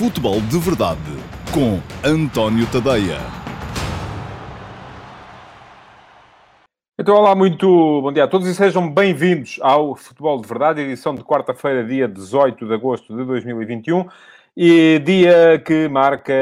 Futebol de Verdade com António Tadeia. Então, olá, muito bom dia a todos e sejam bem-vindos ao Futebol de Verdade, edição de quarta-feira, dia 18 de agosto de 2021, e dia que marca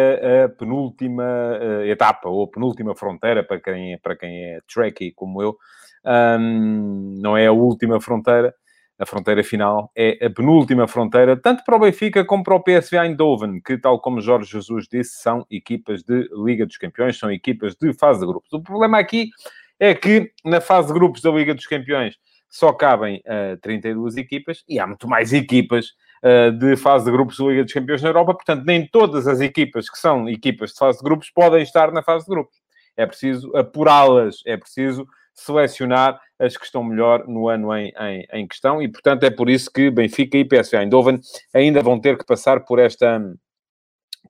a penúltima uh, etapa, ou penúltima fronteira, para quem, para quem é trekkie como eu. Um, não é a última fronteira, a fronteira final é a penúltima fronteira, tanto para o Benfica como para o PSV Eindhoven, que, tal como Jorge Jesus disse, são equipas de Liga dos Campeões, são equipas de fase de grupos. O problema aqui é que na fase de grupos da Liga dos Campeões só cabem uh, 32 equipas e há muito mais equipas uh, de fase de grupos da Liga dos Campeões na Europa, portanto, nem todas as equipas que são equipas de fase de grupos podem estar na fase de grupos. É preciso apurá-las, é preciso selecionar as que estão melhor no ano em, em, em, questão. E, portanto, é por isso que Benfica e PSV Eindhoven ainda vão ter que passar por esta,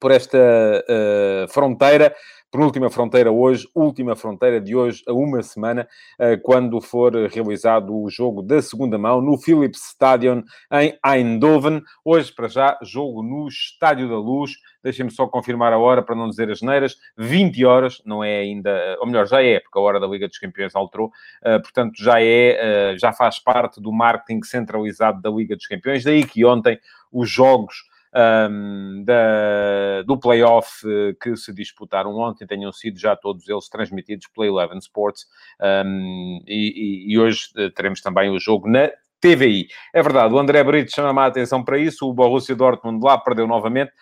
por esta uh, fronteira penúltima fronteira hoje, última fronteira de hoje a uma semana, eh, quando for realizado o jogo da segunda mão no Philips Stadion em Eindhoven. Hoje, para já, jogo no Estádio da Luz. Deixem-me só confirmar a hora para não dizer as neiras. 20 horas, não é ainda, ou melhor, já é, porque a hora da Liga dos Campeões alterou, eh, portanto já é, já faz parte do marketing centralizado da Liga dos Campeões. Daí que ontem os jogos um, da, do playoff eh, que se disputaram ontem. Tenham sido já todos eles transmitidos pela Eleven Sports. Um, e, e, hoje eh, teremos também o jogo na TVI. É verdade, o André Brito chama a atenção para isso, o Borussia Dortmund lá perdeu novamente.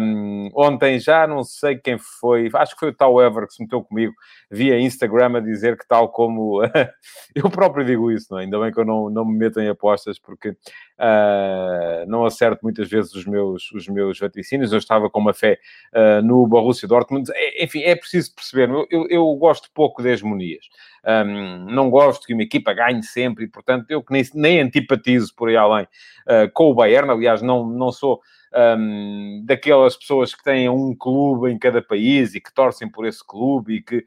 Um, ontem já não sei quem foi, acho que foi o tal Ever que se meteu comigo via Instagram a dizer que tal como... eu próprio digo isso, não é? Ainda bem que eu não, não me meto em apostas, porque uh, não acerto muitas vezes os meus, os meus vaticínios. Eu estava com uma fé uh, no Borussia Dortmund. É, enfim, é preciso perceber, eu, eu, eu gosto pouco de hegemonias. Um, não gosto que uma equipa ganhe sempre e, portanto, eu que nem, nem antipatizo por aí além uh, com o Bayern. Aliás, não, não sou um, daquelas pessoas que têm um clube em cada país e que torcem por esse clube e que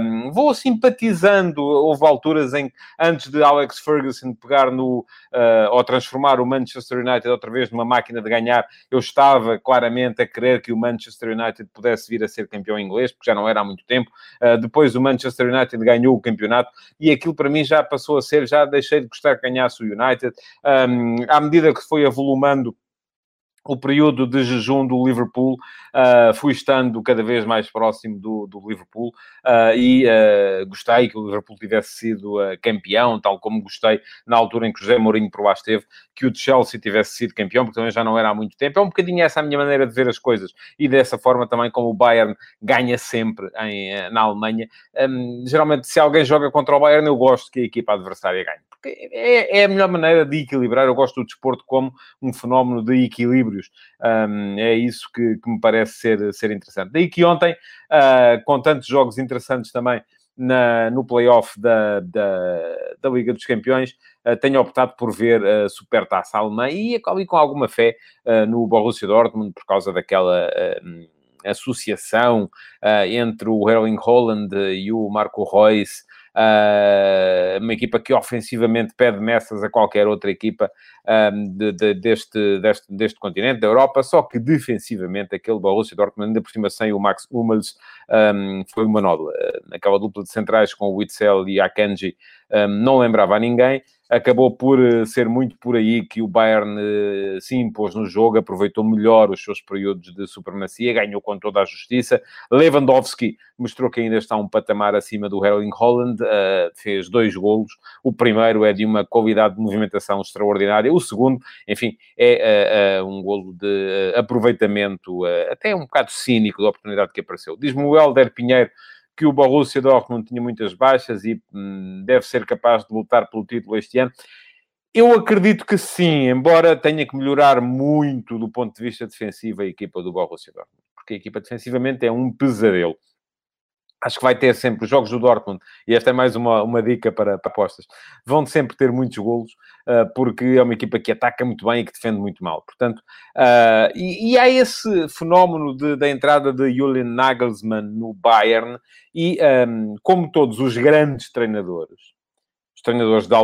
um, vou simpatizando. Houve alturas em antes de Alex Ferguson pegar no uh, ou transformar o Manchester United outra vez numa máquina de ganhar, eu estava claramente a querer que o Manchester United pudesse vir a ser campeão inglês, porque já não era há muito tempo. Uh, depois o Manchester United ganhou o campeonato e aquilo para mim já passou a ser, já deixei de gostar que ganhasse o United. Um, à medida que foi avolumando o período de jejum do Liverpool, uh, fui estando cada vez mais próximo do, do Liverpool uh, e uh, gostei que o Liverpool tivesse sido campeão, tal como gostei na altura em que José Mourinho por lá esteve, que o Chelsea tivesse sido campeão, porque também já não era há muito tempo. É um bocadinho essa a minha maneira de ver as coisas e dessa forma também como o Bayern ganha sempre em, na Alemanha. Um, geralmente, se alguém joga contra o Bayern, eu gosto que a equipa adversária ganhe, porque é, é a melhor maneira de equilibrar. Eu gosto do desporto como um fenómeno de equilíbrio equilíbrios. Um, é isso que, que, me parece ser, ser interessante. Daí que ontem, uh, com tantos jogos interessantes também na, no playoff da, da, da Liga dos Campeões, uh, tenho optado por ver a Supertaça Alemã e, com alguma fé uh, no Borussia Dortmund, por causa daquela associação entre o Erling Holland e o Marco Reus, uh, uma equipa que ofensivamente pede messas a qualquer outra equipa de, de, deste, deste, deste continente, da Europa, só que defensivamente aquele Borussia Dortmund, ainda por cima sem o Max Hummels, um, foi uma nódoa. Aquela dupla de centrais com o Witzel e a Akanji um, não lembrava a ninguém acabou por eh, ser muito por aí que o Bayern eh, se impôs no jogo, aproveitou melhor os seus períodos de supremacia, ganhou com toda a justiça. Lewandowski mostrou que ainda está um patamar acima do Erling Holland, uh, fez dois golos. O primeiro é de uma qualidade de movimentação extraordinária, o segundo, enfim, é um golo de aproveitamento até um bocado cínico da oportunidade que apareceu. Diz-me o Helder Pinheiro que o Borussia Dortmund tinha muitas baixas e hum, deve ser capaz de lutar pelo título este ano. Eu acredito que sim, embora tenha que melhorar muito do ponto de vista defensivo a equipa do Borussia Dortmund, porque a equipa defensivamente é um pesadelo acho que vai ter sempre os jogos do Dortmund, e esta é mais uma, uma dica para, para apostas, vão sempre ter muitos golos, uh, porque é uma equipa que ataca muito bem e que defende muito mal. Portanto, uh, e, e, há esse fenómeno de, da entrada de Julian Nagelsmann no Bayern, e um, como todos os grandes treinadores, treinadores de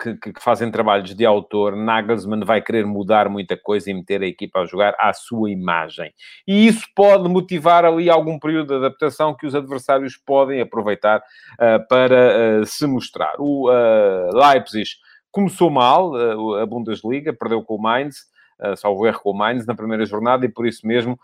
que, que, fazem trabalhos de autor, Nagelsmann vai querer mudar muita coisa e meter a equipa a jogar à sua imagem. E isso pode motivar ali algum período de adaptação que os adversários podem aproveitar uh, para uh, se mostrar. O uh, Leipzig começou mal, a Bundesliga, perdeu com o Mainz, uh, salvo erro com o Mainz na primeira jornada e por isso mesmo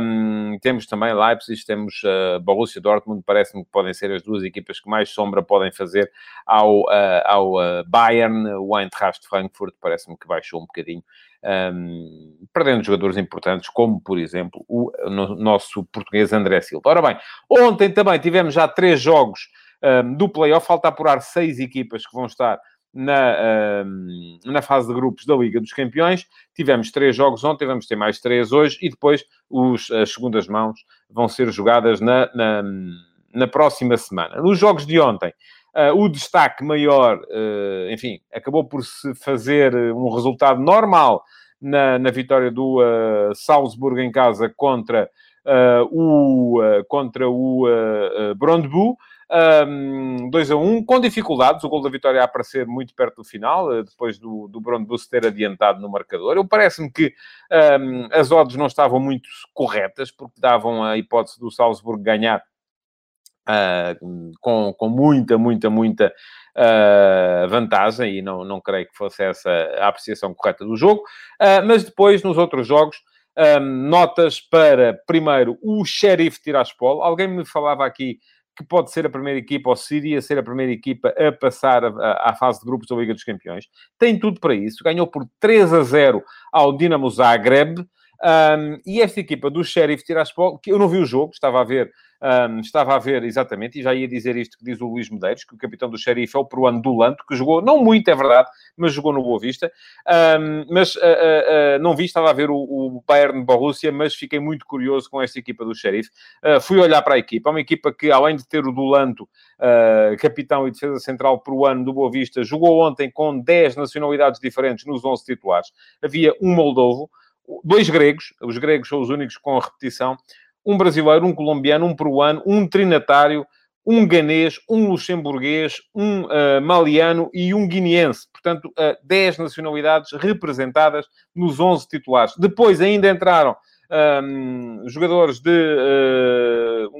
um, temos também Leipzig, temos uh, Borussia Dortmund, parece-me que podem ser as duas equipas que mais sombra podem fazer ao, uh, ao Bayern, o Eintracht Frankfurt parece-me que baixou um bocadinho. Um, perdendo jogadores importantes, como, por exemplo, o no, nosso português André Silva. Ora bem, ontem também tivemos já três jogos um, do playoff, falta apurar seis equipas que vão estar na, na fase de grupos da Liga dos Campeões. Tivemos três jogos ontem, vamos ter mais três hoje e depois os, as segundas mãos vão ser jogadas na, na, na próxima semana. Nos jogos de ontem, uh, o destaque maior, uh, enfim, acabou por se fazer um resultado normal na, na vitória do uh, Salzburgo em casa contra o, contra o Brondby. Um, 2 a 1, com dificuldades, o gol da vitória a aparecer muito perto do final, eh, depois do, do Brondbus ter adiantado no marcador. Eu parece-me que um, as odds não estavam muito corretas, porque davam a hipótese do Salzburgo ganhar uh, com, com muita, muita, muita uh, vantagem, e não, não creio que fosse essa a apreciação correta do jogo. Uh, mas depois, nos outros jogos, notas para, primeiro, o Sheriff Tiraspol. Alguém me falava aqui que pode ser a primeira equipa, ou seria ser a primeira equipa a passar à fase de grupos da Liga dos Campeões. Tem tudo para isso. Ganhou por 3 a 0 ao Dinamo Zagreb. Um, e esta equipa do Sheriff Tiraspol, que eu não vi o jogo, estava a ver um, estava a ver exatamente, e já ia dizer isto que diz o Luís Medeiros, que o capitão do Xerife é o peruano do Lanto, que jogou, não muito, é verdade, mas jogou no Boa Vista. Um, mas uh, uh, uh, não vi, estava a ver o, o Bayern Borussia, mas fiquei muito curioso com esta equipa do Xerife. fui olhar para a equipa, é uma equipa que, além de ter o do Lanto, capitão e defesa central peruano do Boa Vista, jogou ontem com 10 nacionalidades diferentes nos 11 titulares. Havia um moldovo, dois gregos, os gregos são os únicos com repetição, um brasileiro, um colombiano, um peruano, um trinatário, um ganês, um luxemburguês, um uh, maliano e um guineense. Portanto, uh, 10 nacionalidades representadas nos 11 titulares. Depois ainda entraram um, jogadores de, uh,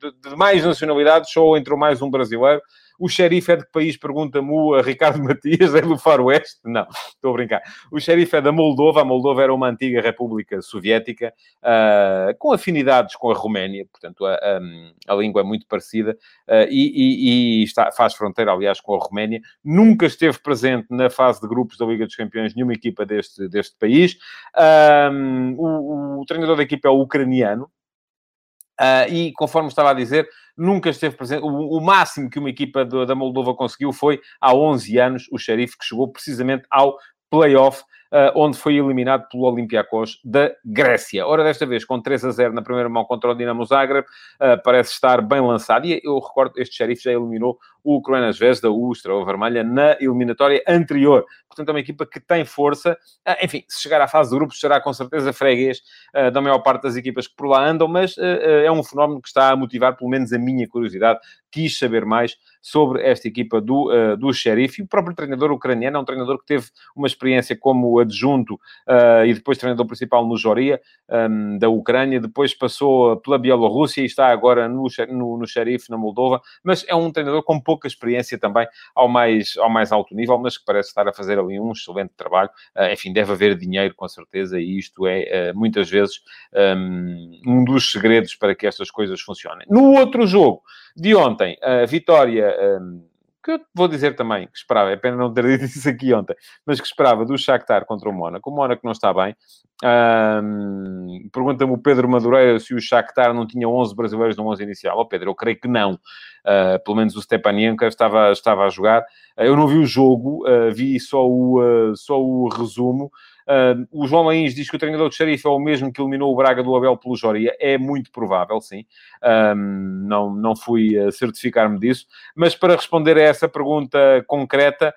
de, de, mais nacionalidades, só entrou mais um brasileiro. O xerife é de que país? Pergunta-me o Ricardo Matias, é do Faroeste? Não, estou a brincar. O xerife é da Moldova. A Moldova era uma antiga república soviética, uh, com afinidades com a Roménia, portanto, a, a, a língua é muito parecida uh, e, e, e está, faz fronteira, aliás, com a Roménia. Nunca esteve presente na fase de grupos da Liga dos Campeões nenhuma equipa deste, deste país. Um, o, o treinador da equipa é o ucraniano, Uh, e conforme estava a dizer, nunca esteve presente. O, o máximo que uma equipa do, da Moldova conseguiu foi há 11 anos o Xerife, que chegou precisamente ao playoff onde foi eliminado pelo Olympiacos da Grécia. Ora, desta vez, com 3 a 0 na primeira mão contra o Dinamo Zagreb, uh, parece estar bem lançado. E eu recordo, este xerife já eliminou o Crona Zvezda, o Estrela Vermelha, na eliminatória anterior. Portanto, é uma equipa que tem força. Uh, enfim, se chegar à fase de grupos, será com certeza freguês da maior parte das equipas que por lá andam, mas é um fenómeno que está a motivar, pelo menos a minha curiosidade. Quis saber mais sobre esta equipa do, do xerife. E o próprio treinador ucraniano é um treinador que teve uma experiência como adjunto uh, e depois treinador principal no Joria, um, da Ucrânia, depois passou pela Bielorrússia e está agora no, no, no Sheriff, na Moldova, mas é um treinador com pouca experiência também ao mais, ao mais alto nível, mas que parece estar a fazer ali um excelente trabalho. Uh, enfim, deve haver dinheiro, com certeza, e isto é uh, muitas vezes um, um dos segredos para que estas coisas funcionem. No outro jogo de ontem, a vitória. Um, que eu vou dizer também que esperava, é pena não ter dito isso aqui ontem, mas que esperava do Shakhtar contra o Mónaco. O Mónaco não está bem. Pergunta-me o Pedro Madureira se o Shakhtar não tinha 11 brasileiros no 11 inicial. Oh, Pedro, eu creio que não. Uh, pelo menos o Stepanienko estava, estava a jogar. Uh, eu não vi o jogo, uh, vi só o, só o resumo. Uh, o João Lains diz que o treinador do Xerife é o mesmo que eliminou o Braga do Abel pelo Joria. É muito provável, sim. Não, não fui certificar-me disso. Mas para responder a essa pergunta concreta,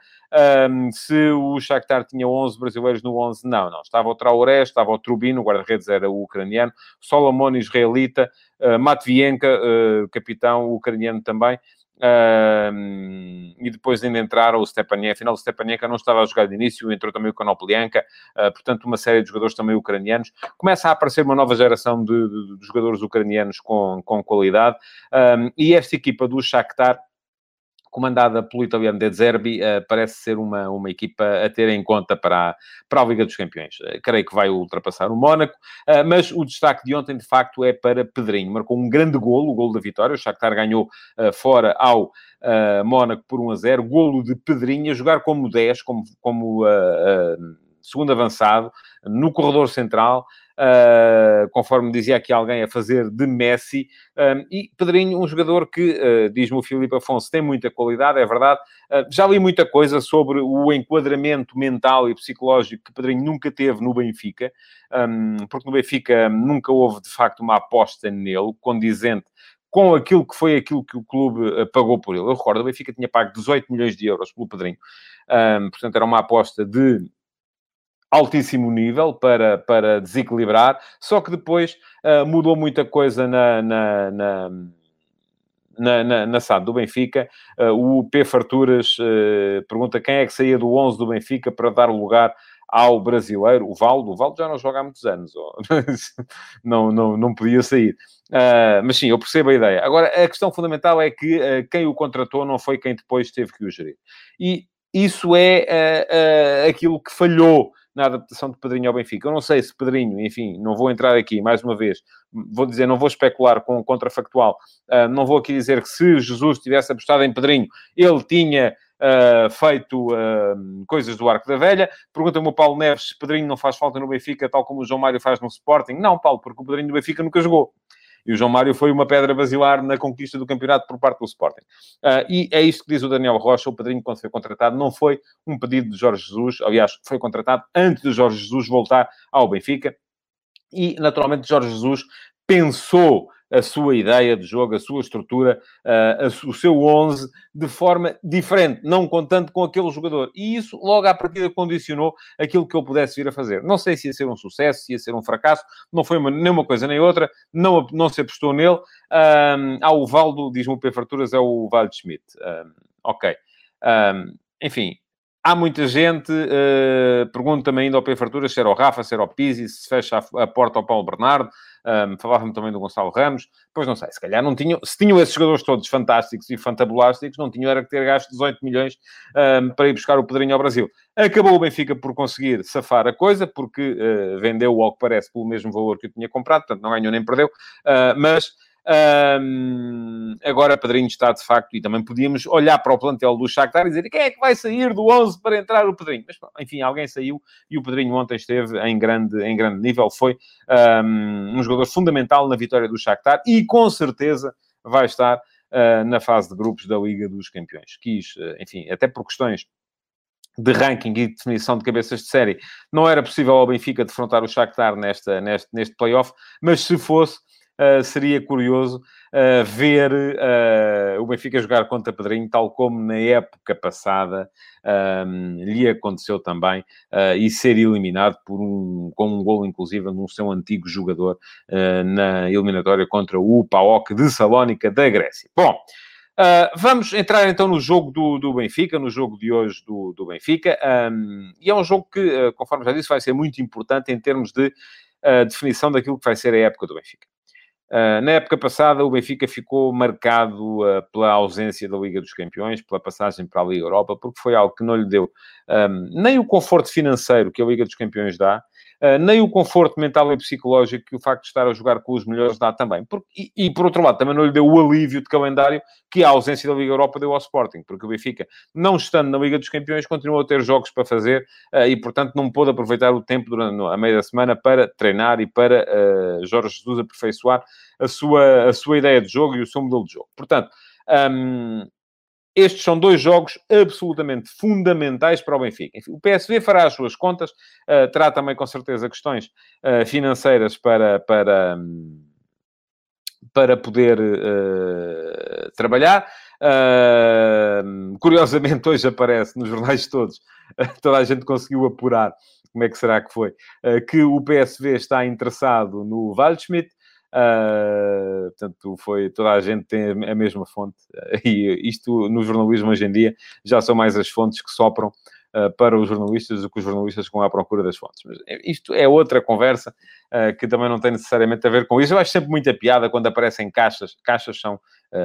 se o Shakhtar tinha 11 brasileiros no 11, não, não. Estava o Traoré, estava o Trubino, o guarda-redes era o ucraniano, Solomon israelita, uh, Matvienka, uh, capitão ucraniano também, Uh, e depois ainda entraram o Stepaniev. Afinal, o Stepaniev não estava a jogar de início, entrou também o Konoplyanka, uh, portanto, uma série de jogadores também ucranianos. Começa a aparecer uma nova geração de, de, de jogadores ucranianos com, com qualidade. Um, e esta equipa do Shakhtar comandada pelo italiano De Zerbi, uh, parece ser uma, uma equipa a ter em conta para a, para a Liga dos Campeões. Uh, creio que vai ultrapassar o Mónaco, uh, mas o destaque de ontem, de facto, é para Pedrinho. Marcou um grande golo, o golo da vitória. O Shakhtar ganhou fora ao Mónaco por 1 a 0. Golo de Pedrinho, a jogar como 10, como, como segundo avançado, no corredor central uh, conforme dizia aqui alguém, a fazer de Messi. Um, e Pedrinho, um jogador que, uh, diz-me o Filipe Afonso, tem muita qualidade, é verdade. Uh, já li muita coisa sobre o enquadramento mental e psicológico que Pedrinho nunca teve no Benfica, um, porque no Benfica nunca houve, de facto, uma aposta nele, condizente com aquilo que foi aquilo que o clube pagou por ele. Eu recordo, o Benfica tinha pago 18 milhões de euros pelo Pedrinho. Um, portanto, era uma aposta de altíssimo nível para, para desequilibrar, só que depois uh, mudou muita coisa na, na, na na, na, na SAD do Benfica. Uh, o P. Farturas uh, pergunta quem é que saía do 11 do Benfica para dar lugar ao brasileiro, o Valdo. O Valdo já não joga há muitos anos, não, não, não podia sair. Uh, mas sim, eu percebo a ideia. Agora, a questão fundamental é que quem o contratou não foi quem depois teve que o gerir. E isso é aquilo que falhou na adaptação de Pedrinho ao Benfica. Eu não sei se Pedrinho, enfim, não vou entrar aqui mais uma vez, vou dizer, não vou especular com o contrafactual, uh, não vou aqui dizer que se Jesus tivesse apostado em Pedrinho, ele tinha Uh, feito uh, coisas do arco da velha. Pergunta-me o Paulo Neves se Pedrinho não faz falta no Benfica, tal como o João Mário faz no Sporting. Não, Paulo, porque o Pedrinho do Benfica nunca jogou. E o João Mário foi uma pedra basilar na conquista do campeonato por parte do Sporting. Uh, e é isto que diz o Daniel Rocha, o padrinho, quando foi contratado, não foi um pedido de Jorge Jesus, aliás, foi contratado antes de Jorge Jesus voltar ao Benfica. E, naturalmente, Jorge Jesus pensou a sua ideia de jogo, a sua estrutura, uh, o seu 11 de forma diferente, não contando com aquele jogador. E isso, logo à partida, condicionou aquilo que eu pudesse vir a fazer. Não sei se ia ser um sucesso, se ia ser um fracasso, não foi uma, nem uma coisa nem outra, não, não se apostou nele. Um, ah, o Valdo, diz-me o P. Farturas, é o Valdo Schmidt. Um, ok. Um, enfim, Há muita gente, uh, pergunta-me ainda ao P. Farturas se era o Rafa, se era o Pizzi, se fecha a, a porta ao Paulo Bernardo. Um, Falava-me também do Gonçalo Ramos. Pois não sei, se calhar não tinham... Se tinham esses jogadores todos fantásticos e fantabulásticos, não tinham era que ter gasto 18 milhões um, para ir buscar o Pedrinho ao Brasil. Acabou o Benfica por conseguir safar a coisa, porque uh, vendeu, ao que parece, pelo mesmo valor que eu tinha comprado. Portanto, não ganhou nem perdeu. Uh, mas um, agora Pedrinho está de facto, e também podíamos olhar para o plantel do Shakhtar e dizer quem é que vai sair do 11 para entrar o Pedrinho. Mas, enfim, alguém saiu e o Pedrinho ontem esteve em grande, em grande nível. Foi um, um jogador fundamental na vitória do Shakhtar e com certeza vai estar uh, na fase de grupos da Liga dos Campeões. Quis, uh, enfim, até por questões de ranking e definição de cabeças de série, não era possível ao Benfica defrontar o Shakhtar nesta, neste, neste playoff, mas se fosse, uh, seria curioso uh, ver uh, o Benfica jogar contra Pedrinho, tal como na época passada um, lhe aconteceu também, e ser eliminado por um, com um gol, inclusive, num seu antigo jogador na eliminatória contra o PAOK de Salónica da Grécia. Bom, Uh, vamos entrar então no jogo do, do Benfica, no jogo de hoje do, do Benfica, um, e é um jogo que, uh, conforme já disse, vai ser muito importante em termos de uh, definição daquilo que vai ser a época do Benfica. Uh, na época passada, o Benfica ficou marcado uh, pela ausência da Liga dos Campeões, pela passagem para a Liga Europa, porque foi algo que não lhe deu um, nem o conforto financeiro que a Liga dos Campeões dá, nem o conforto mental e psicológico que o facto de estar a jogar com os melhores dá também. Porque, e, e, por outro lado, também não lhe deu o alívio de calendário que a ausência da Liga Europa deu ao Sporting, porque o Benfica, não estando na Liga dos Campeões, continuou a ter jogos para fazer uh, e, portanto, não pôde aproveitar o tempo durante a meia da semana para treinar e para uh, Jorge Jesus aperfeiçoar a sua, a sua ideia de jogo e o seu modelo de jogo. Portanto, um, estes são dois jogos absolutamente fundamentais para o Benfica. Enfim, o PSV fará as suas contas, uh, terá também com certeza questões uh, financeiras para, para, para poder uh, trabalhar. curiosamente, hoje aparece nos jornais todos, toda a gente conseguiu apurar, como é que será que foi, que o PSV está interessado no Waldschmidt, Uh, portanto, foi, toda a gente tem a mesma fonte. E isto, no jornalismo hoje em dia, já são mais as fontes que sopram para os jornalistas do que os jornalistas vão à procura das fontes. Mas isto é outra conversa uh, que também não tem necessariamente a ver com isso. Eu acho sempre muita piada quando aparecem caixas. Caixas são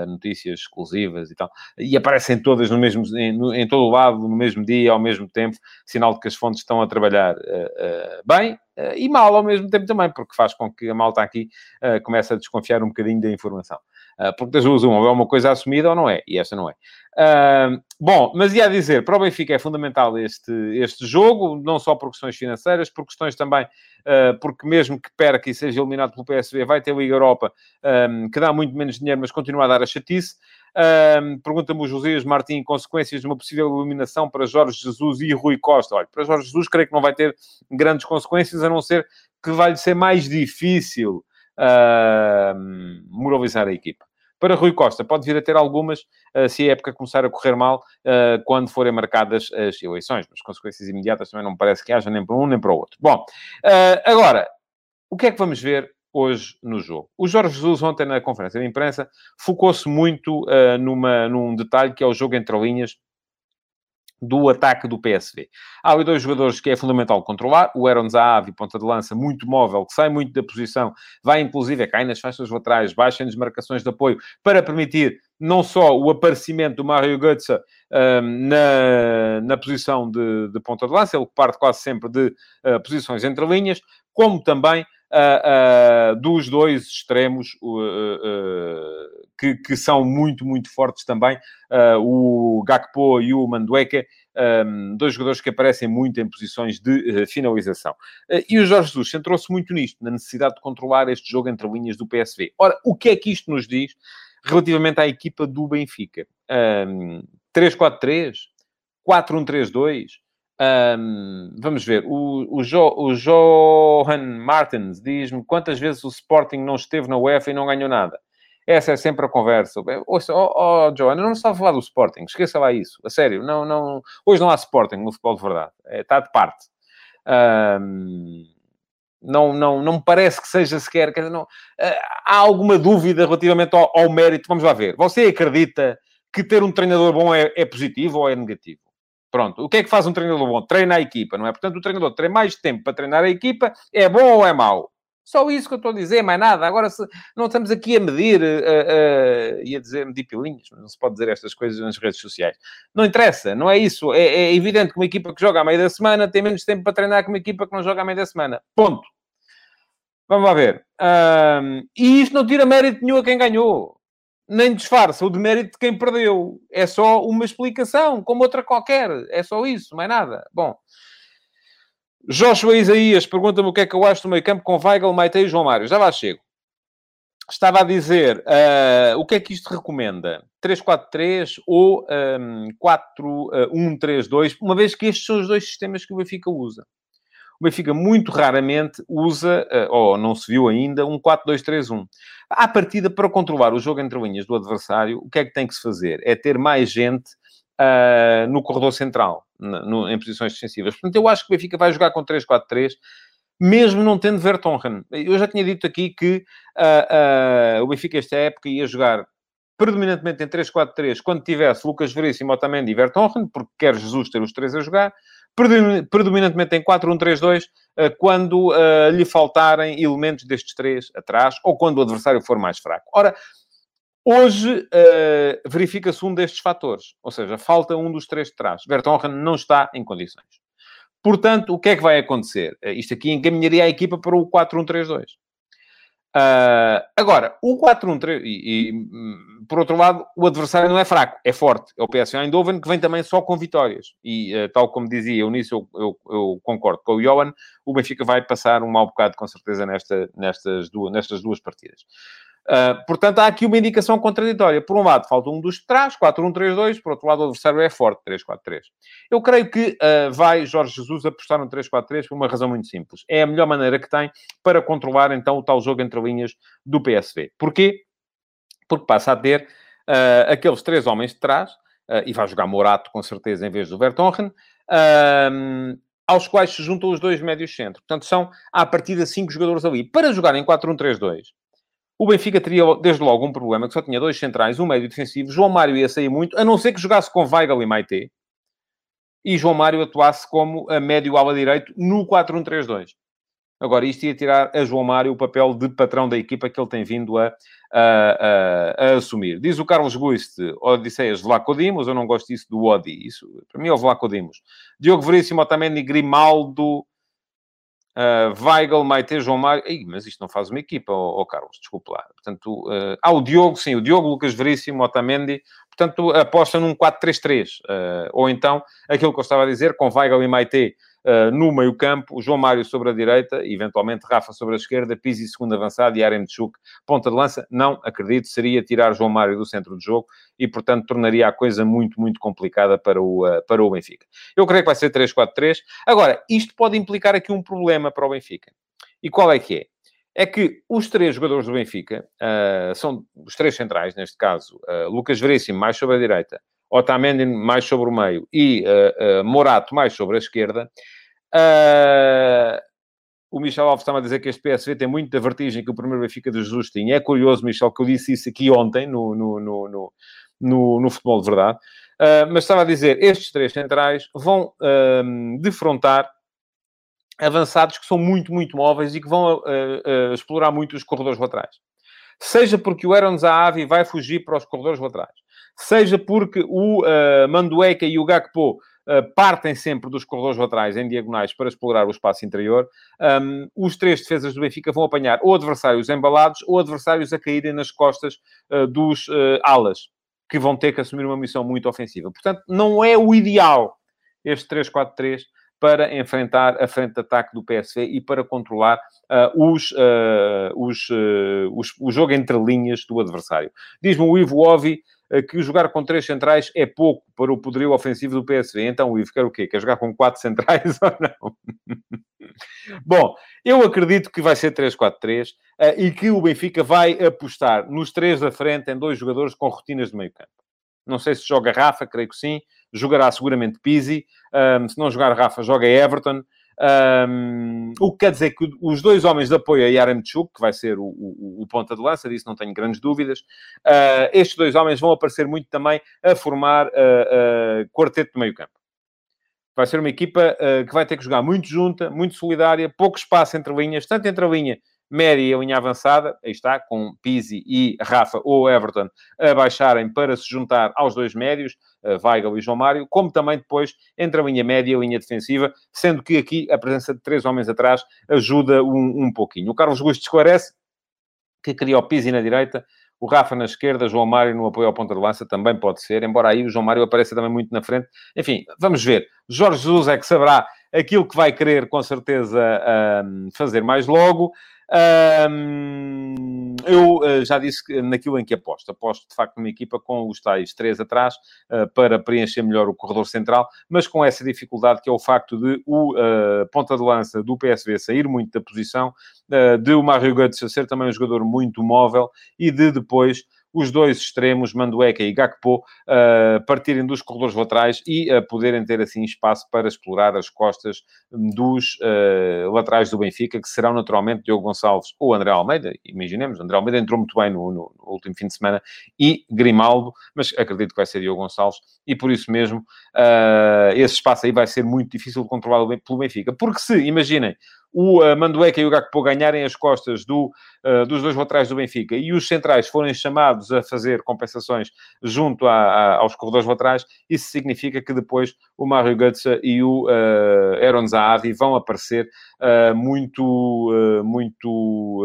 notícias exclusivas e tal. E aparecem todas no mesmo, em, em, todo o lado, no mesmo dia, ao mesmo tempo. Sinal de que as fontes estão a trabalhar bem e mal ao mesmo tempo também, porque faz com que a malta aqui comece a desconfiar um bocadinho da informação. Uh, porque das duas, uma, é uma coisa assumida ou não é, e esta não é. bom, mas ia dizer, para o Benfica é fundamental este, este jogo, não só por questões financeiras, por questões também, porque mesmo que perca e seja eliminado pelo PSV, vai ter Liga Europa, um, que dá muito menos dinheiro, mas continua a dar a chatice. Um, Pergunta-me o Josias Martins, consequências de uma possível eliminação para Jorge Jesus e Rui Costa. Olha, para Jorge Jesus creio que não vai ter grandes consequências, a não ser que vai ser mais difícil uh, moralizar a equipa. Para Rui Costa, pode vir a ter algumas uh, se a época começar a correr mal uh, quando forem marcadas as eleições, mas consequências imediatas também não parece que haja nem para um nem para o outro. Bom, uh, agora, o que é que vamos ver hoje no jogo. O Jorge Jesus, ontem na conferência de imprensa, focou-se muito uh, numa, num detalhe que é o jogo entre linhas do ataque do PSV. Há ali dois jogadores que é fundamental controlar. O Aaron Zahavi, ponta de lança, muito móvel, que sai muito da posição, vai inclusive, cai nas faixas laterais, baixa nas marcações de apoio, para permitir não só o aparecimento do Mario Götze um, na, na posição de, de, ponta de lança, ele parte quase sempre de uh, posições entre linhas, como também uh, dos dois extremos uh, que, que, são muito, muito fortes também, o Gakpo e o Mandueca, um, dois jogadores que aparecem muito em posições de finalização. e o Jorge Jesus centrou-se muito nisto, na necessidade de controlar este jogo entre linhas do PSV. Ora, o que é que isto nos diz relativamente à equipa do Benfica? Um, 3-4-3? 4-1-3-2? Um, vamos ver, o, o, jo, o Johan Martins diz-me quantas vezes o Sporting não esteve na UEFA e não ganhou nada. Essa é sempre a conversa. Ouça, oh, oh Johan, não estava a falar do Sporting, esqueça lá isso, a sério. Não, não, hoje não há Sporting no futebol de verdade, é, está de parte. Um, não, não, não me parece que seja sequer. Não, uh, há alguma dúvida relativamente ao, ao, mérito? Vamos lá ver. Você acredita que ter um treinador bom é, é positivo ou é negativo? Pronto. O que é que faz um treinador bom? Treina a equipa, não é? Portanto, o treinador tem mais tempo para treinar a equipa, é bom ou é mau? Só isso que eu estou a dizer, mais nada. Agora, se não estamos aqui a medir, uh, uh, e a dizer medir pilinhas, não se pode dizer estas coisas nas redes sociais. Não interessa, não é isso. É, é, evidente que uma equipa que joga à meia da semana tem menos tempo para treinar que uma equipa que não joga à meia da semana. Ponto. Vamos lá ver. Um, e isto não tira mérito nenhum a quem ganhou nem disfarça o demérito de quem perdeu. É só uma explicação, como outra qualquer. É só isso, mais nada. Bom. Joshua Isaías pergunta-me o que é que eu acho do meio campo com Weigl, Maite e João Mário. Já lá chego. Estava a dizer, uh, o que é que isto recomenda? 3-4-3 ou um, 4-1-3-2, uma vez que estes são os dois sistemas que o Benfica usa. O Benfica muito raramente usa, eh, ou não se viu ainda, um 4-2-3-1. À partida, para controlar o jogo entre linhas do adversário, o que é que tem que se fazer? É ter mais gente uh, no corredor central, no, em posições defensivas. Portanto, eu acho que o Benfica vai jogar com 3-4-3, mesmo não tendo Vertonghen. Eu já tinha dito aqui que uh, uh, o Benfica, esta época, ia jogar predominantemente em 3-4-3, quando tivesse Lucas Veríssimo, Otamendi e Vertonghen, porque quer Jesus ter os três a jogar, predominantemente em 4-1-3-2, eh, quando uh, lhe faltarem elementos destes três atrás, ou quando o adversário for mais fraco. Ora, hoje uh, verifica-se um destes fatores, ou seja, falta um dos três de trás. Vertonghen não está em condições. Portanto, o que é que vai acontecer? Isto aqui encaminharia a equipa para o 4-1-3-2. Uh, agora, o 4-1-3, e, e, hum, por outro lado, o adversário não é fraco, é forte. É o PSV Eindhoven que vem também só com vitórias. E, uh, tal como dizia eu nisso, eu, eu, eu, concordo com o Johan, o Benfica vai passar um mau bocado, com certeza, nesta, nestas, duas, nestas duas partidas. Uh, portanto, há aqui uma indicação contraditória. Por um lado, falta um dos de trás, 4-1-3-2. Por outro lado, o adversário é forte, 3-4-3. Eu creio que uh, vai Jorge Jesus apostar no 3-4-3 por uma razão muito simples. É a melhor maneira que tem para controlar, então, o tal jogo entre linhas do PSV. Porquê? Porque passa a ter uh, aqueles três homens de trás, e vai jogar Morato, com certeza, em vez do Vertonghen, aos quais se juntam os dois médios centros. Portanto, são, à partida, cinco jogadores ali. Para jogar em 4-1-3-2, o Benfica teria desde logo um problema, que só tinha dois centrais, um médio defensivo. João Mário ia sair muito, a não ser que jogasse com Weigl e Maite. E João Mário atuasse como a médio ala direito no 4-1-3-2. Agora, isto ia tirar a João Mário o papel de patrão da equipa que ele tem vindo a, a, a, a assumir. Diz o Carlos Guiste, Odisseias Vlacodimos, eu não gosto disso do Odi, isso para mim é o Vlacodimos. Diogo Veríssimo, Otamendi, Grimaldo, Uh, Weigl, Maite, João Mário... Ih, mas isto não faz uma equipa, ó Carlos, desculpe lá. Portanto, uh... ah, o Diogo, sim, o Diogo, Lucas Veríssimo, Otamendi. Portanto, aposta num 4-3-3. Uh, ou então, aquilo que eu estava a dizer, com Weigl e Maite no meio campo, João Mário sobre a direita, eventualmente Rafa sobre a esquerda, Pizzi segundo avançado e Aremchuk ponta de lança. Não, acredito, seria tirar João Mário do centro do jogo e, portanto, tornaria a coisa muito, muito complicada para o, uh, para o Benfica. Eu creio que vai ser 3-4-3. Agora, isto pode implicar aqui um problema para o Benfica. E qual é que é? é que os três jogadores do Benfica, uh, são os três centrais, neste caso, uh, Lucas Veríssimo mais sobre a direita, Otamendi mais sobre o meio e uh, uh, Morato mais sobre a esquerda. Uh, o Michel Alves estava a dizer que este PSV tem muita vertigem que o primeiro Benfica de Jesus tinha. É curioso, Michel, que eu disse isso aqui ontem no, no, no, no, no futebol de verdade. mas estava a dizer, estes três centrais vão defrontar avançados que são muito, muito móveis e que vão explorar muito os corredores laterais. Seja porque o Aaron Zahavi vai fugir para os corredores laterais seja porque o uh, Mandueca e o Gakpo uh, partem sempre dos corredores laterais em diagonais para explorar o espaço interior, um, os três defesas do Benfica vão apanhar ou adversários embalados ou adversários a caírem nas costas uh, dos alas, que vão ter que assumir uma missão muito ofensiva. Portanto, não é o ideal este 3-4-3 para enfrentar a frente de ataque do PSV e para controlar uh, os, uh, os, uh, os, o jogo entre linhas do adversário. Diz-me o Ivo Ovi que jogar com três centrais é pouco para o poderio ofensivo do PSV. Então o Ivo quer o quê? Quer jogar com quatro centrais ou não? Bom, eu acredito que vai ser 3-4-3 uh, e que o Benfica vai apostar nos três da frente em dois jogadores com rotinas de meio campo. Não sei se joga Rafa, creio que sim. Jogará seguramente Pizzi. Um, se não jogar Rafa, joga Everton. Um, o que quer dizer que os dois homens de apoio a Yaremchuk, que vai ser o, o, o, ponta de lança, disso não tenho grandes dúvidas, uh, estes dois homens vão aparecer muito também a formar uh, uh, quarteto de meio campo. Vai ser uma equipa que vai ter que jogar muito junta, muito solidária, pouco espaço entre linhas, tanto entre a linha média e a linha avançada, aí está, com Pizzi e Rafa ou Everton a baixarem para se juntar aos dois médios, Weigl e João Mário, como também depois entre a linha média e a linha defensiva, sendo que aqui a presença de três homens atrás ajuda um, um pouquinho. O Carlos Gusto esclarece que queria o Pizzi na direita, o Rafa na esquerda, João Mário no apoio ao ponta de lança também pode ser, embora aí o João Mário apareça também muito na frente. Enfim, vamos ver. Jorge Jesus é que saberá aquilo que vai querer, com certeza, um, fazer mais logo. Um, eu uh, já disse que naquilo em que aposto. Aposto, de facto, numa equipa com os tais três atrás uh, para preencher melhor o corredor central, mas com essa dificuldade que é o facto de o uh, ponta de lança do PSV sair muito da posição, de o Mario Götze ser também um jogador muito móvel e de depois os dois extremos, Mandueca e Gakpo, uh, partirem dos corredores laterais e uh, poderem ter assim espaço para explorar as costas dos uh, laterais do Benfica, que serão naturalmente Diogo Gonçalves ou André Almeida. Imaginemos, André Almeida entrou muito bem no, no, no último fim de semana e Grimaldo, mas acredito que vai ser Diogo Gonçalves e por isso mesmo uh, esse espaço aí vai ser muito difícil de controlar pelo Benfica. Porque se, imaginem, o uh, Mandueca e o Gakpo ganharem as costas do, uh, dos dois laterais do Benfica e os centrais forem chamados a fazer compensações junto a, a, aos corredores laterais, isso significa que depois o Mario Götze e o uh, Aaron Zahavi vão aparecer muito, muito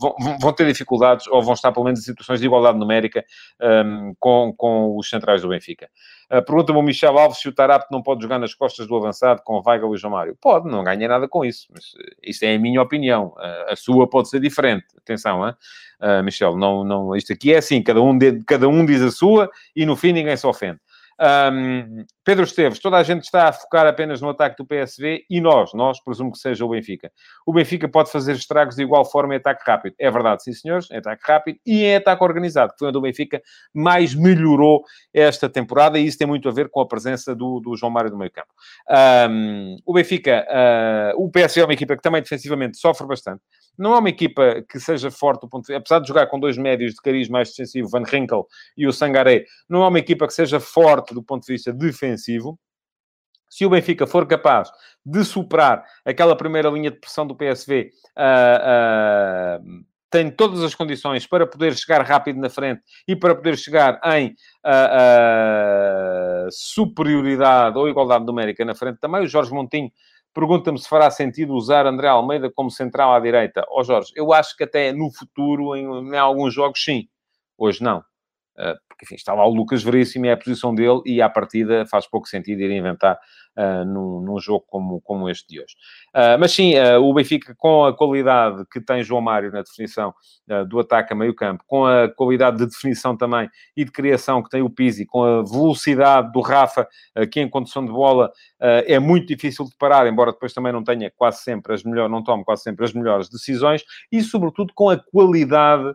vão, vão, ter dificuldades ou vão estar pelo menos em situações de igualdade numérica um, com, com os centrais do Benfica. Uh, Pergunta-me o Michel Alves se o Tarap não pode jogar nas costas do avançado com Weigl e João Mário. Pode, não ganha nada com isso. Mas uh, isso é a minha opinião. Uh, a sua pode ser diferente. Atenção? Uh, Michel, não, não, isto aqui é assim, cada um, de, cada um diz a sua e no fim ninguém se ofende. Um, Pedro Esteves, toda a gente está a focar apenas no ataque do PSV e nós, nós presumo que seja o Benfica. O Benfica pode fazer estragos de igual forma em ataque rápido. É verdade, sim senhores, em ataque rápido e em ataque organizado, que foi onde o Benfica mais melhorou esta temporada e isso tem muito a ver com a presença do, do João Mário no meio campo. Um, o Benfica, uh, o PSV é uma equipa que também defensivamente sofre bastante. Não é uma equipa que seja forte ponto de... apesar de jogar com dois médios de cariz mais defensivo, Van Rinkel e o Sangaré, não é uma equipa que seja forte do ponto de vista defensivo. Se o Benfica for capaz de superar aquela primeira linha de pressão do PSV, uh, uh, tem todas as condições para poder chegar rápido na frente e para poder chegar em uh, superioridade ou igualdade numérica na frente também. O Jorge Montinho pergunta-me se fará sentido usar André Almeida como central à direita. Ó oh, Jorge, eu acho que até no futuro, em, em alguns jogos, sim. Hoje não. Porque, enfim, está lá o Lucas Veríssimo, é a posição dele e, à partida, faz pouco sentido ir inventar uh, num, num, jogo como, como este de hoje. Uh, mas sim, uh, o Benfica, com a qualidade que tem João Mário na definição do ataque a meio campo, com a qualidade de definição também e de criação que tem o Pizzi, com a velocidade do Rafa, que em condução de bola é muito difícil de parar, embora depois também não tenha quase sempre as melhores, não tome quase sempre as melhores decisões, e sobretudo com a qualidade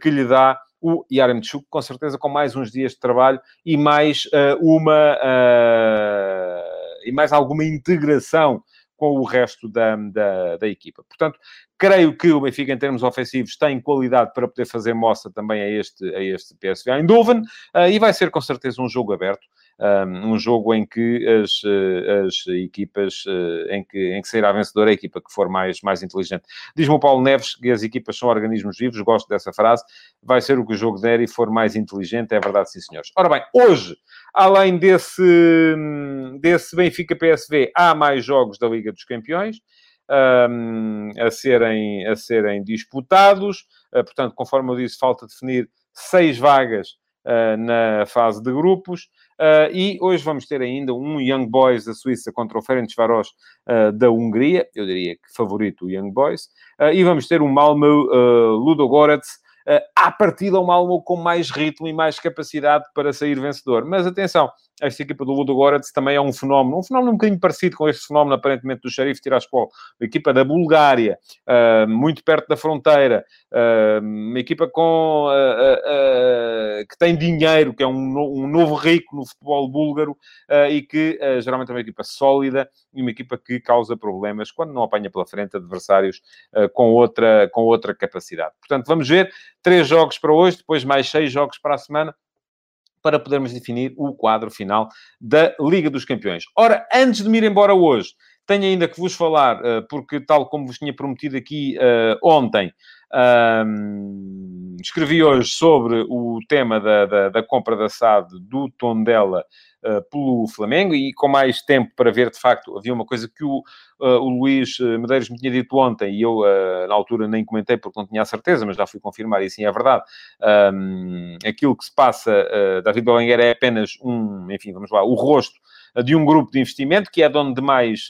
que lhe dá o Yaremchuk, com certeza com mais uns dias de trabalho e mais uh, uma uh, e mais alguma integração com o resto da, da, da, equipa. Portanto, creio que o Benfica, em termos ofensivos, tem qualidade para poder fazer mostra também a este, a este PSV Eindhoven, uh, e vai ser com certeza um jogo aberto um jogo em que as, eh, as equipas, eh, em que, em que sairá vencedora a equipa que for mais, mais inteligente. Diz-me o Paulo Neves que as equipas são organismos vivos, gosto dessa frase, vai ser o que o jogo der e for mais inteligente, é verdade, sim senhores. Ora bem, hoje, além desse, desse Benfica-PSV, há mais jogos da Liga dos Campeões. Um, a, serem, a serem disputados. Uh, portanto, conforme eu disse, falta definir seis vagas na fase de grupos. Uh, e hoje vamos ter ainda um Young Boys da Suíça contra o Ferencváros uh, da Hungria, eu diria que favorito o Young Boys, e vamos ter um Malmö uh, Ludogorets uh, à partida, um Malmö com mais ritmo e mais capacidade para sair vencedor. Mas atenção, esta equipa do Ludogorets também é um fenómeno, um fenómeno um bocadinho parecido com este fenómeno, aparentemente, do Sheriff Tiraspol. Uma equipa da Bulgária, uh, muito perto da fronteira, uh, uma equipa com, uh, que tem dinheiro, que é um, um, novo rico no futebol búlgaro e que geralmente é uma equipa sólida e uma equipa que causa problemas quando não apanha pela frente adversários com, outra, com outra capacidade. Portanto, vamos ver. Três jogos para hoje, depois mais seis jogos para a semana para podermos definir o quadro final da Liga dos Campeões. Ora, antes de me ir embora hoje, tenho ainda que vos falar, eh, porque tal como vos tinha prometido aqui uh, ontem, um, escrevi hoje sobre o tema da, da, da compra da SAD do Tondela uh, pelo Flamengo e com mais tempo para ver, de facto, havia uma coisa que o, uh, o Luís Medeiros me tinha dito ontem e eu, uh, na altura, nem comentei porque não tinha a certeza, mas já fui confirmar e sim é verdade. Um, aquilo que se passa, David Belenguer é apenas um, enfim, vamos lá, o rosto de um grupo de investimento que é dono de mais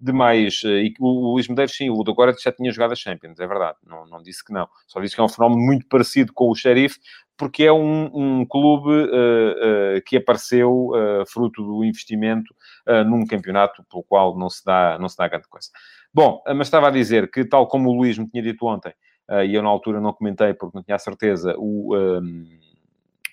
de mais. Eh, e o Luís Medeiros, sim, o agora já tinha jogado a Champions, é verdade, não, não disse que não. Só disse que é um fenómeno muito parecido com o Sheriff, porque é um, um clube uh, uh, que apareceu uh, fruto do investimento num campeonato pelo qual não se, dá, não se dá grande coisa. Bom, mas estava a dizer que, tal como o Luís me tinha dito ontem, e eu na altura não comentei porque não tinha a certeza, o, um,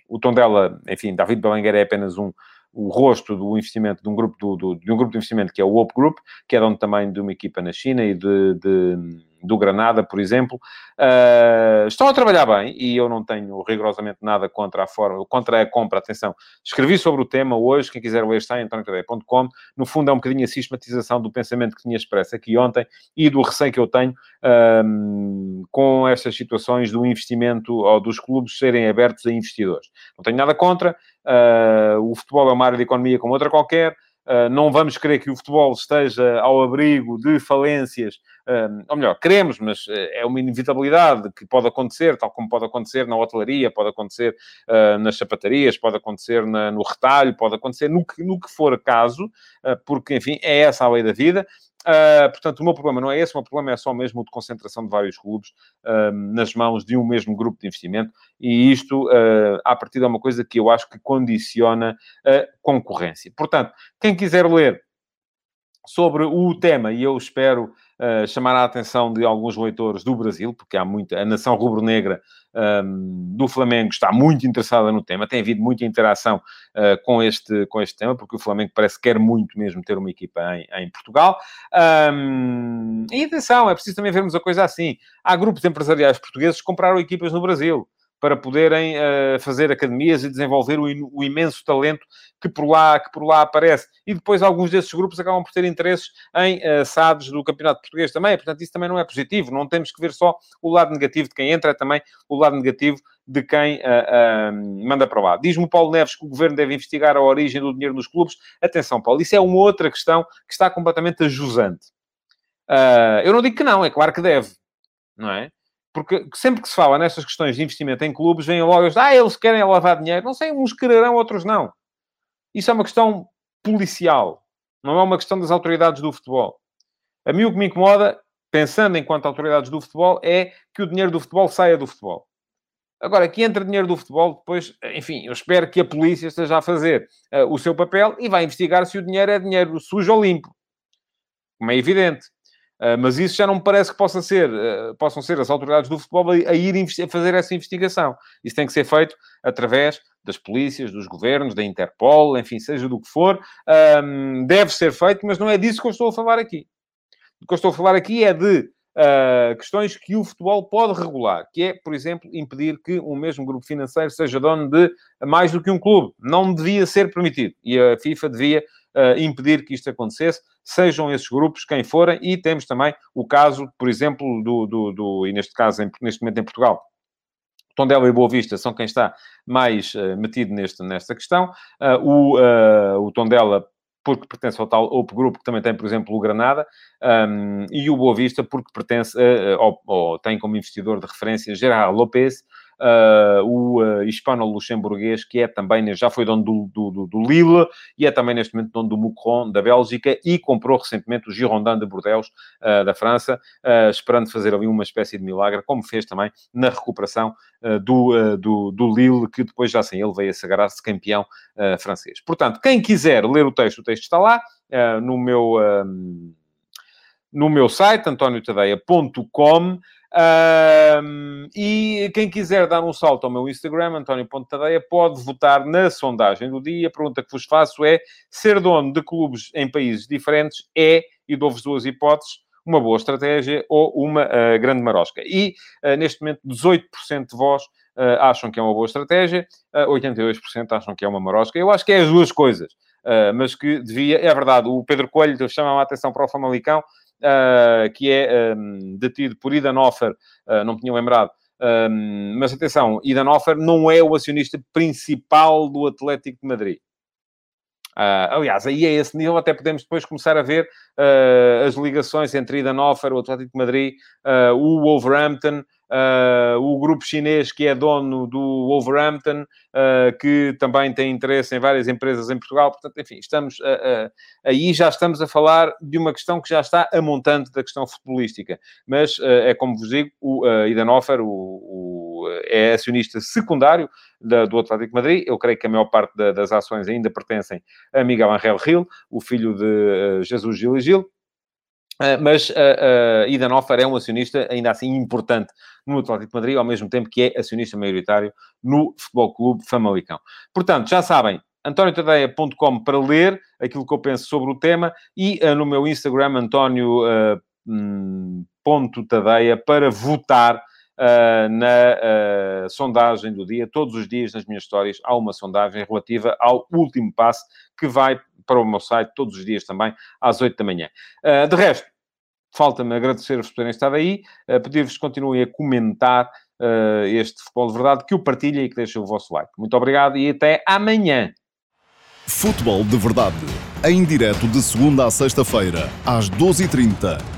o tom dela, enfim, David Belenguer é apenas um, o rosto do investimento de um grupo do, do, de um grupo de investimento que é o Op Group, que é dono também de uma equipa na China e de, de do Granada, por exemplo, uh, estão a trabalhar bem e eu não tenho rigorosamente nada contra a forma, contra a compra. Atenção, escrevi sobre o tema hoje, quem quiser ler está em antoniocadeia.com. No fundo, é um bocadinho a sistematização do pensamento que tinha expresso aqui ontem e do receio que eu tenho uh, com estas situações do investimento ou dos clubes serem abertos a investidores. Não tenho nada contra, uh, o futebol é uma área de economia como outra qualquer. Uh, não vamos querer que o futebol esteja ao abrigo de falências ou melhor, queremos, mas eh, é uma inevitabilidade que pode acontecer, tal como pode acontecer na hotelaria, pode acontecer uh, nas sapatarias, pode acontecer na, no retalho, pode acontecer no que, no que for caso, uh, porque, enfim, é essa a lei da vida. Uh, portanto, o meu problema não é esse, o meu problema é só mesmo o de concentração de vários clubes uh, nas mãos de um mesmo grupo de investimento, e isto, uh, a partir de uma coisa que eu acho que condiciona a concorrência. Portanto, quem quiser ler sobre o tema, e eu espero uh, chamar a atenção de alguns leitores do Brasil, porque há muita, a nação rubro-negra um, do Flamengo está muito interessada no tema, tem havido muita interação uh, com, este, com este tema, porque o Flamengo parece que quer muito mesmo ter uma equipa em, em Portugal. Um, e atenção, é preciso também vermos a coisa assim. Há grupos empresariais portugueses que compraram equipas no Brasil para poderem uh, fazer academias e desenvolver o, o, imenso talento que por, lá, que por lá aparece. E depois alguns desses grupos acabam por ter interesses em uh, SADs do Campeonato Português também, portanto isso também não é positivo, não temos que ver só o lado negativo de quem entra, é também o lado negativo de quem uh, uh, manda para lá. Diz-me Paulo Neves que o Governo deve investigar a origem do dinheiro nos clubes. Atenção, Paulo, isso é uma outra questão que está completamente ajusante. Eu não digo que não, é claro que deve, não é? Porque sempre que se fala nestas questões de investimento em clubes, vêm logo, ah, eles querem lavar dinheiro. Não sei, uns quererão, outros não. Isso é uma questão policial, não é uma questão das autoridades do futebol. A mim o que me incomoda, pensando enquanto autoridades do futebol, é que o dinheiro do futebol saia do futebol. Agora, que entra dinheiro do futebol, depois, enfim, eu espero que a polícia esteja a fazer uh, o seu papel e vai investigar se o dinheiro é dinheiro sujo ou limpo. Como é evidente. Uh, mas isso já não me parece que possa ser, uh, possam ser as autoridades do futebol a, a ir a fazer essa investigação. Isso tem que ser feito através das polícias, dos governos, da Interpol, enfim, seja do que for. Um, deve ser feito, mas não é disso que eu estou a falar aqui. O que eu estou a falar aqui é de uh, questões que o futebol pode regular, que é, por exemplo, impedir que um mesmo grupo financeiro seja dono de mais do que um clube. Não devia ser permitido. E a FIFA devia uh, impedir que isto acontecesse, sejam esses grupos quem forem, e temos também o caso, por exemplo, do, do, do e neste caso, em, neste momento em Portugal, Tondela e Boa Vista são quem está mais uh, metido neste, nesta questão. Uh, o, uh, o Tondela porque pertence ao tal outro grupo que também tem, por exemplo, o Granada, um, e o Boa Vista porque pertence, ou, ou tem como investidor de referência Gerard Lopes, o uh, hispano-luxemburguês, que é também, já foi dono do, do, do, Lille e é também neste momento dono do Moucron, da Bélgica, e comprou recentemente o Girondin de Bordeaux, uh, da França, esperando fazer ali uma espécie de milagre, como fez também na recuperação do, do, do Lille, que depois já sem ele veio a sagrar-se campeão francês. Portanto, quem quiser ler o texto, o texto está lá, no meu no meu site, antoniotadeia.com. E quem quiser dar um salto ao meu Instagram, António pode votar na sondagem do dia. A pergunta que vos faço é: ser dono de clubes em países diferentes é, e dou-vos duas hipóteses, uma boa estratégia ou uma uh, grande marosca? E, uh, neste momento, 18% de vós uh, acham que é uma boa estratégia, 82% acham que é uma marosca. Eu acho que é as duas coisas. mas que devia, é verdade, o Pedro Coelho chama a atenção para o Famalicão, que é um, detido por Idan Offer, uh, não me tinha lembrado, um, mas atenção, Idan Offer não é o acionista principal do Atlético de Madrid. Uh, aliás, aí a esse nível até podemos depois começar a ver uh, as ligações entre Idan Offer, o Atlético de Madrid, uh, o Wolverhampton, Uh, o grupo chinês que é dono do Wolverhampton, uh, que também tem interesse em várias empresas em Portugal. Portanto, enfim, estamos uh, aí já estamos a falar de uma questão que já está a montante da questão futebolística. Mas é como vos digo, o uh, Idanhofer o, o, é acionista secundário da, do Atlético Madrid. Eu creio que a maior parte da, das ações ainda pertencem a Miguel Angel Gil, o filho de Jesus Gil e Gil. Uh, mas uh, uh, Ida Noffer é um acionista ainda assim importante no Atlético de Madrid, ao mesmo tempo que é acionista maioritário no Futebol Clube Famalicão. Portanto, já sabem, antoniotadeia.com para ler aquilo que eu penso sobre o tema e no meu Instagram, antonio.tadeia, para votar Uh, na uh, sondagem do dia. Todos os dias nas minhas histórias há uma sondagem relativa ao último passo que vai para o meu site todos os dias também, às 8 da manhã. Uh, de resto, falta-me agradecer-vos por terem estado aí, uh, pedir-vos que continuem a comentar uh, este Futebol de Verdade, que o partilhem e que deixem o vosso like. Muito obrigado e até amanhã. Futebol de Verdade, em direto de segunda a sexta-feira, às 12h30